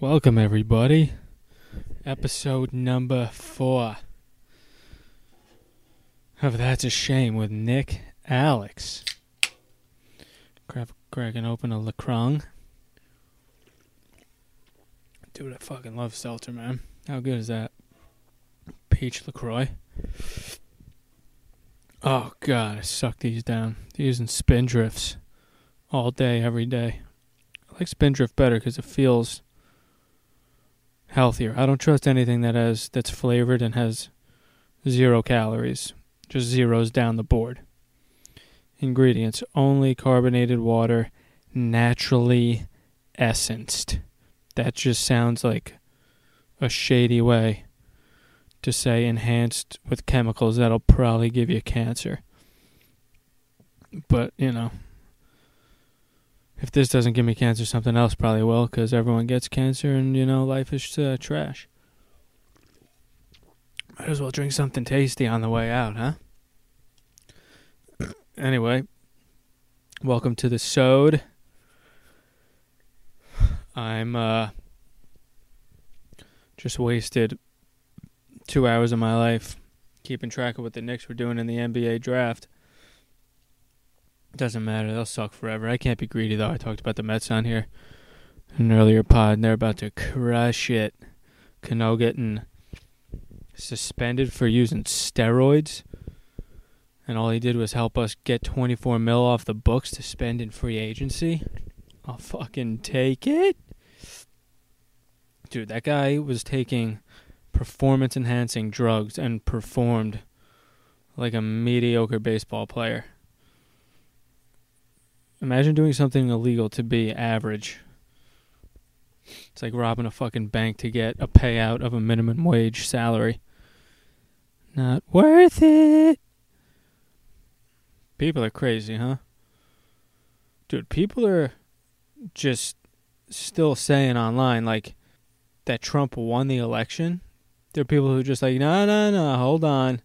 Welcome, everybody. Episode number four of That's a Shame with Nick Alex. Crack, cracking open a LaCroix. Dude, I fucking love seltzer, man. How good is that? Peach LaCroix. Oh, God, I suck these down. These and Spindrifts all day, every day. I like Spindrift better because it feels healthier. I don't trust anything that has that's flavored and has zero calories. Just zeros down the board. Ingredients: only carbonated water, naturally essenced. That just sounds like a shady way to say enhanced with chemicals that'll probably give you cancer. But, you know, if this doesn't give me cancer, something else probably will, because everyone gets cancer, and you know life is uh, trash. Might as well drink something tasty on the way out, huh? anyway, welcome to the Sode. I'm uh just wasted two hours of my life keeping track of what the Knicks were doing in the NBA draft. Doesn't matter. They'll suck forever. I can't be greedy though. I talked about the Mets on here in an earlier pod, and they're about to crush it. Cano getting suspended for using steroids, and all he did was help us get 24 mil off the books to spend in free agency. I'll fucking take it, dude. That guy was taking performance-enhancing drugs and performed like a mediocre baseball player. Imagine doing something illegal to be average. It's like robbing a fucking bank to get a payout of a minimum wage salary. Not worth it. People are crazy, huh? Dude, people are just still saying online like that Trump won the election. There are people who are just like, no, no, no, hold on.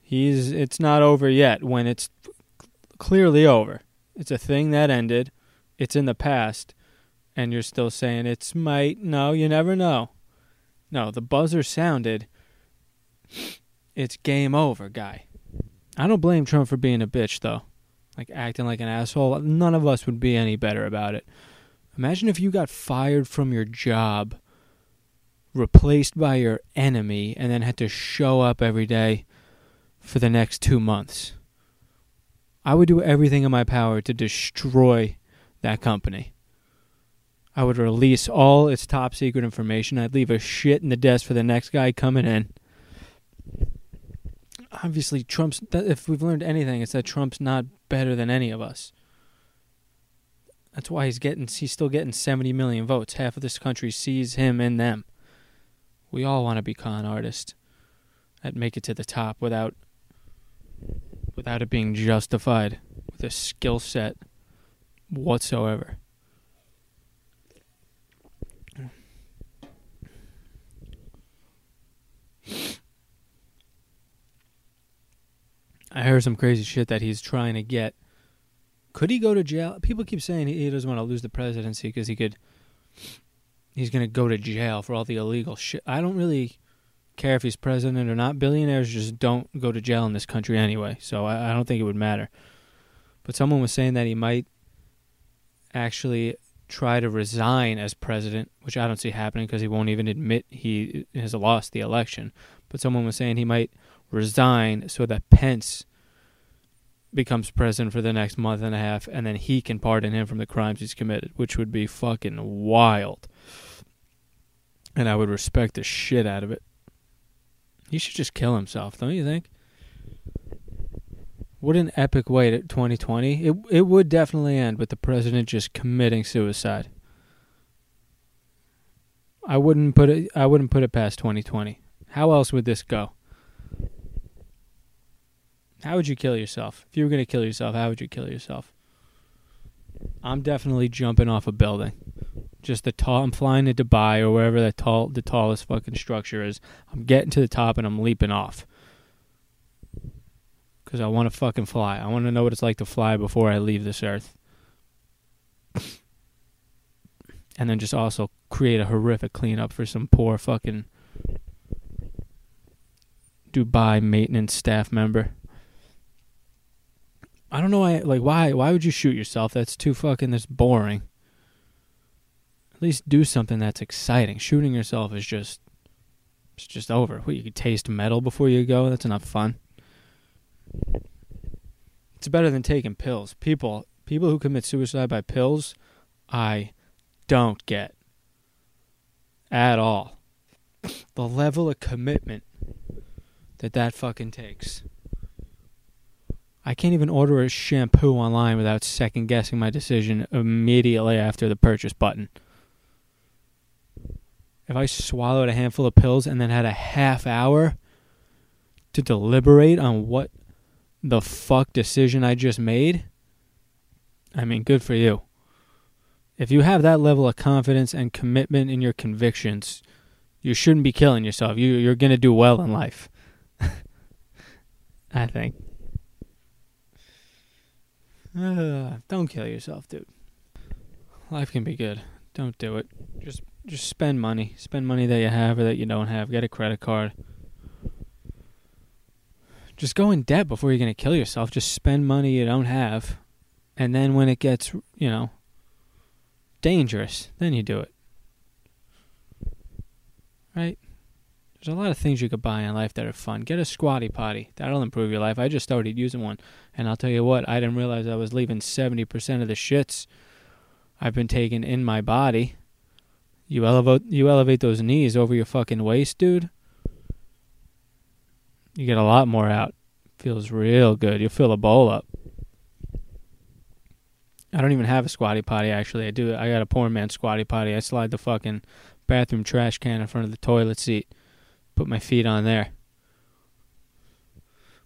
He's it's not over yet when it's clearly over. It's a thing that ended. It's in the past. And you're still saying it's might. No, you never know. No, the buzzer sounded. It's game over, guy. I don't blame Trump for being a bitch, though. Like acting like an asshole. None of us would be any better about it. Imagine if you got fired from your job, replaced by your enemy, and then had to show up every day for the next two months. I would do everything in my power to destroy that company. I would release all its top secret information. I'd leave a shit in the desk for the next guy coming in. Obviously, Trump's. If we've learned anything, it's that Trump's not better than any of us. That's why he's getting. He's still getting 70 million votes. Half of this country sees him in them. We all want to be con artists that make it to the top without without it being justified with a skill set whatsoever. I heard some crazy shit that he's trying to get. Could he go to jail? People keep saying he doesn't want to lose the presidency because he could. He's going to go to jail for all the illegal shit. I don't really care if he's president or not. Billionaires just don't go to jail in this country anyway, so I, I don't think it would matter. But someone was saying that he might actually try to resign as president, which I don't see happening because he won't even admit he has lost the election. But someone was saying he might resign so that Pence becomes president for the next month and a half, and then he can pardon him from the crimes he's committed, which would be fucking wild. And I would respect the shit out of it. He should just kill himself, don't you think? What an epic way to 2020. It it would definitely end with the president just committing suicide. I wouldn't put it I wouldn't put it past 2020. How else would this go? How would you kill yourself? If you were going to kill yourself, how would you kill yourself? I'm definitely jumping off a building. Just the tall. I'm flying to Dubai or wherever the tall, the tallest fucking structure is. I'm getting to the top and I'm leaping off. Cause I want to fucking fly. I want to know what it's like to fly before I leave this earth. and and then just also create a horrific cleanup for some poor fucking Dubai maintenance staff member. I don't know why like why why would you shoot yourself? That's too fucking that's boring. At least do something that's exciting. Shooting yourself is just it's just over. What you could taste metal before you go? That's not fun. It's better than taking pills. People people who commit suicide by pills, I don't get at all. The level of commitment that that fucking takes. I can't even order a shampoo online without second guessing my decision immediately after the purchase button. If I swallowed a handful of pills and then had a half hour to deliberate on what the fuck decision I just made, I mean, good for you. If you have that level of confidence and commitment in your convictions, you shouldn't be killing yourself. You, you're going to do well in life. I think. Uh, don't kill yourself, dude. Life can be good. Don't do it. Just just spend money. Spend money that you have or that you don't have. Get a credit card. Just go in debt before you're going to kill yourself. Just spend money you don't have. And then when it gets, you know, dangerous, then you do it. Right? There's a lot of things you could buy in life that are fun. Get a squatty potty. That'll improve your life. I just started using one. And I'll tell you what, I didn't realize I was leaving 70% of the shits I've been taking in my body. You elevate you elevate those knees over your fucking waist, dude. You get a lot more out. Feels real good. You'll fill a bowl up. I don't even have a squatty potty actually. I do I got a poor man squatty potty. I slide the fucking bathroom trash can in front of the toilet seat put my feet on there.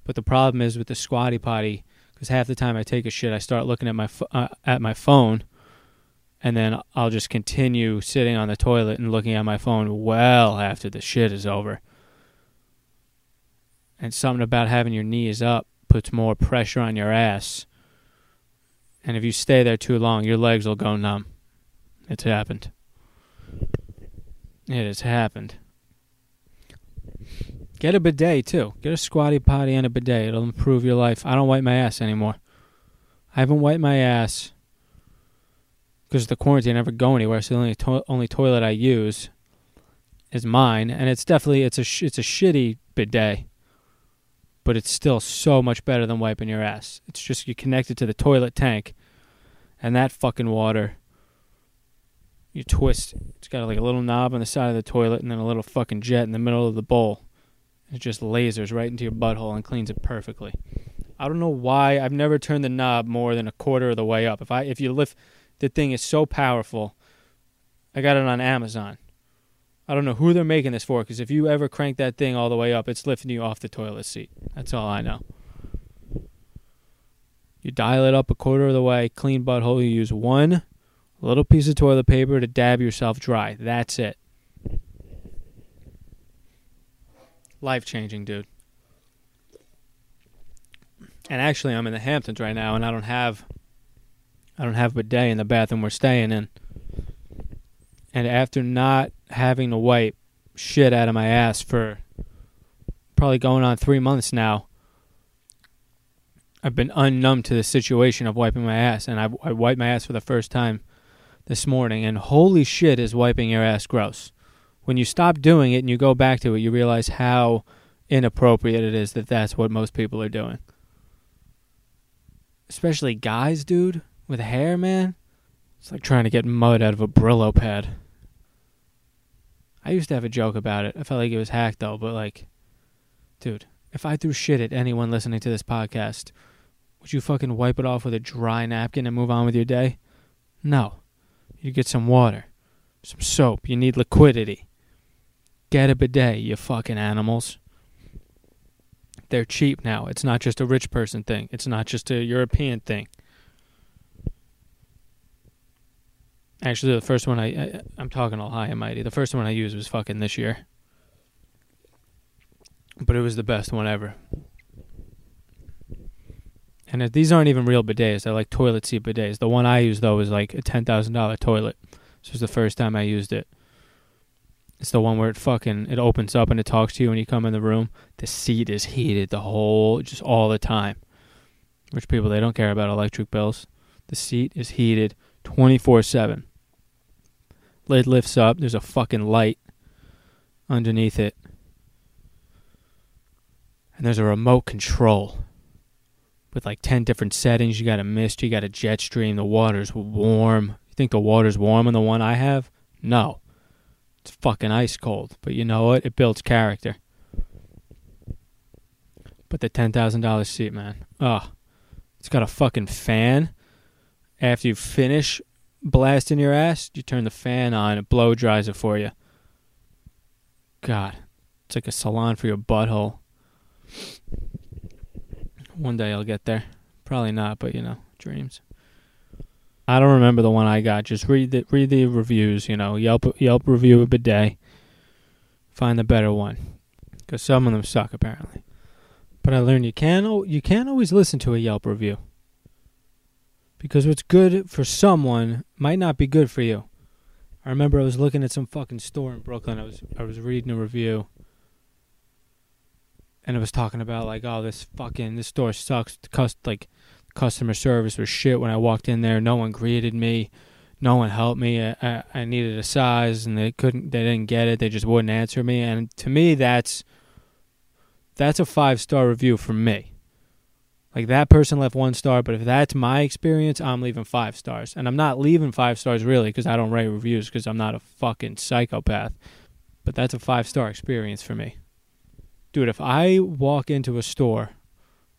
But the problem is with the squatty potty, because half the time I take a shit, I start looking at my uh, at my phone, and then I'll just continue sitting on the toilet and looking at my phone well after the shit is over. And something about having your knees up puts more pressure on your ass. And if you stay there too long, your legs will go numb. It's happened. It has happened. Get a bidet too. Get a squatty potty and a bidet. It'll improve your life. I don't wipe my ass anymore. I haven't wiped my ass because the quarantine. I never go anywhere. So the only to- only toilet I use is mine, and it's definitely it's a sh- it's a shitty bidet, but it's still so much better than wiping your ass. It's just you connect it to the toilet tank, and that fucking water. You twist. It's got like a little knob on the side of the toilet, and then a little fucking jet in the middle of the bowl it just lasers right into your butthole and cleans it perfectly. I don't know why I've never turned the knob more than a quarter of the way up. If I if you lift the thing is so powerful. I got it on Amazon. I don't know who they're making this for because if you ever crank that thing all the way up, it's lifting you off the toilet seat. That's all I know. You dial it up a quarter of the way, clean butthole. You use one little piece of toilet paper to dab yourself dry. That's it. Life changing, dude. And actually, I'm in the Hamptons right now, and I don't have, I don't have a bidet in the bathroom we're staying in. And after not having to wipe shit out of my ass for probably going on three months now, I've been unnumb to the situation of wiping my ass, and I, I wiped my ass for the first time this morning, and holy shit, is wiping your ass gross when you stop doing it and you go back to it, you realize how inappropriate it is that that's what most people are doing. Especially guys, dude, with hair, man. It's like trying to get mud out of a Brillo pad. I used to have a joke about it. I felt like it was hacked though, but like, dude, if I threw shit at anyone listening to this podcast, would you fucking wipe it off with a dry napkin and move on with your day? No. You get some water, some soap. You need liquidity. Get a bidet, you fucking animals. They're cheap now. It's not just a rich person thing. It's not just a European thing. Actually, the first one I, I am talking all high and mighty. The first one I used was fucking this year, but it was the best one ever. And if, these aren't even real bidets; they're like toilet seat bidets. The one I used though was like a ten thousand dollar toilet, This was the first time I used it. It's the one where it fucking it opens up and it talks to you when you come in the room. The seat is heated the whole just all the time. Which people they don't care about electric bills. The seat is heated 24/7. Lid lifts up, there's a fucking light underneath it. And there's a remote control with like 10 different settings. You got a mist, you got a jet stream, the water's warm. You think the water's warm on the one I have? No. It's fucking ice cold. But you know what? It builds character. But the $10,000 seat, man. Oh. It's got a fucking fan. After you finish blasting your ass, you turn the fan on, it blow dries it for you. God. It's like a salon for your butthole. One day I'll get there. Probably not, but you know, dreams. I don't remember the one I got. Just read the read the reviews. You know, Yelp Yelp review a bidet. Find the better one, because some of them suck apparently. But I learned you can you can't always listen to a Yelp review. Because what's good for someone might not be good for you. I remember I was looking at some fucking store in Brooklyn. I was I was reading a review and it was talking about like, oh, this fucking this store sucks. Cust- like customer service was shit when I walked in there. No one greeted me. No one helped me. I, I, I needed a size, and they couldn't. They didn't get it. They just wouldn't answer me. And to me, that's that's a five star review for me. Like that person left one star, but if that's my experience, I'm leaving five stars. And I'm not leaving five stars really because I don't write reviews because I'm not a fucking psychopath. But that's a five star experience for me dude, if I walk into a store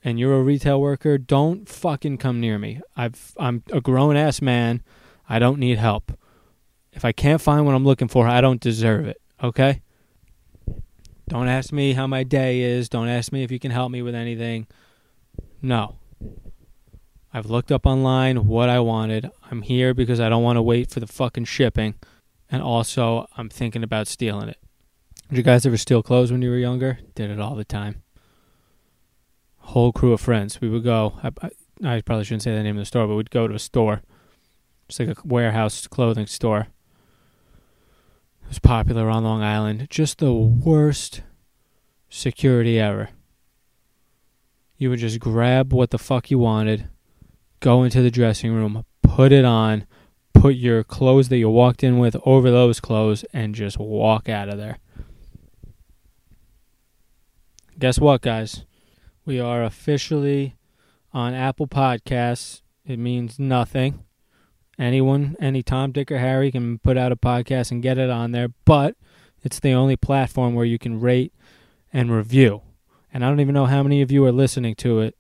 and you're a retail worker, don't fucking come near me. I've I'm a grown ass man. I don't need help. If I can't find what I'm looking for, I don't deserve it. Okay? Don't ask me how my day is. Don't ask me if you can help me with anything. No. I've looked up online what I wanted. I'm here because I don't want to wait for the fucking shipping. And also, I'm thinking about stealing it. Did you guys ever steal clothes when you were younger? Did it all the time. Whole crew of friends. We would go. I, I, probably shouldn't say the name of the store, but we'd go to a store. It's like a warehouse clothing store. It was popular on Long Island. Just the worst security ever. You would just grab what the fuck you wanted, go into the dressing room, put it on, put your clothes that you walked in with over those clothes, and just walk out of there. Guess what, guys? We are officially on Apple Podcasts. It means nothing. Anyone, any Tom, Dick, or Harry can put out a podcast and get it on there, but it's the only platform where you can rate and review. And I don't even know how many of you are listening to it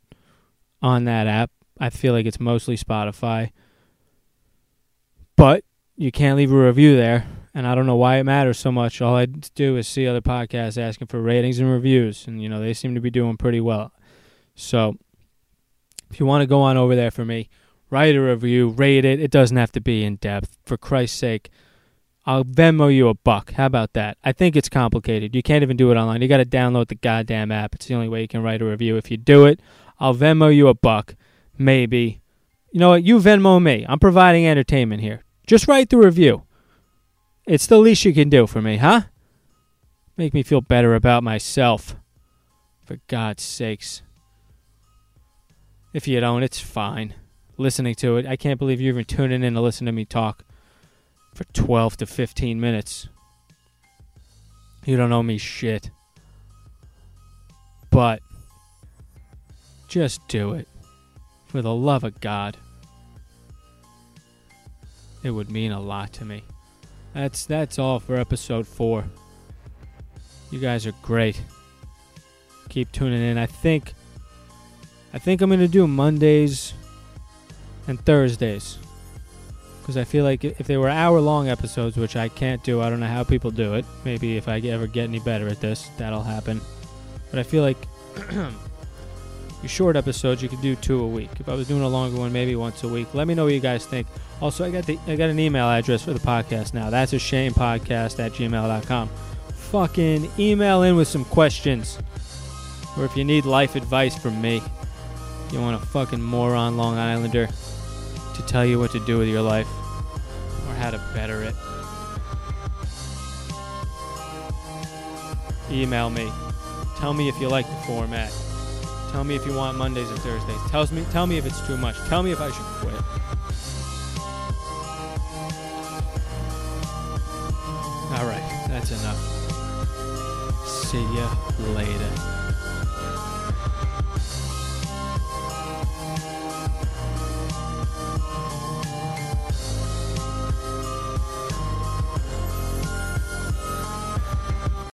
on that app. I feel like it's mostly Spotify. But you can't leave a review there and I don't know why it matters so much. All I do is see other podcasts asking for ratings and reviews, and you know they seem to be doing pretty well. So, if you want to go on over there for me, write a review, rate it. It doesn't have to be in depth. For Christ's sake, I'll Venmo you a buck. How about that? I think it's complicated. You can't even do it online. You got to download the goddamn app. It's the only way you can write a review. If you do it, I'll Venmo you a buck, maybe. You know what? You Venmo me. I'm providing entertainment here. Just write the review. It's the least you can do for me, huh? Make me feel better about myself. For God's sakes. If you don't, it's fine. Listening to it, I can't believe you're even tuning in to listen to me talk for 12 to 15 minutes. You don't owe me shit. But just do it. For the love of God. It would mean a lot to me. That's that's all for episode four. You guys are great. Keep tuning in. I think I think I'm gonna do Mondays and Thursdays because I feel like if they were hour long episodes, which I can't do, I don't know how people do it. Maybe if I ever get any better at this, that'll happen. But I feel like your short episodes you could do two a week. If I was doing a longer one, maybe once a week. Let me know what you guys think. Also, I got the I got an email address for the podcast now. That's a shame podcast at gmail.com. Fucking email in with some questions. Or if you need life advice from me, you want a fucking moron Long Islander to tell you what to do with your life, how to better it. Email me. Tell me if you like the format. Tell me if you want Mondays and Thursdays. Tell me tell me if it's too much. Tell me if I should quit. All right, that's enough. See ya later.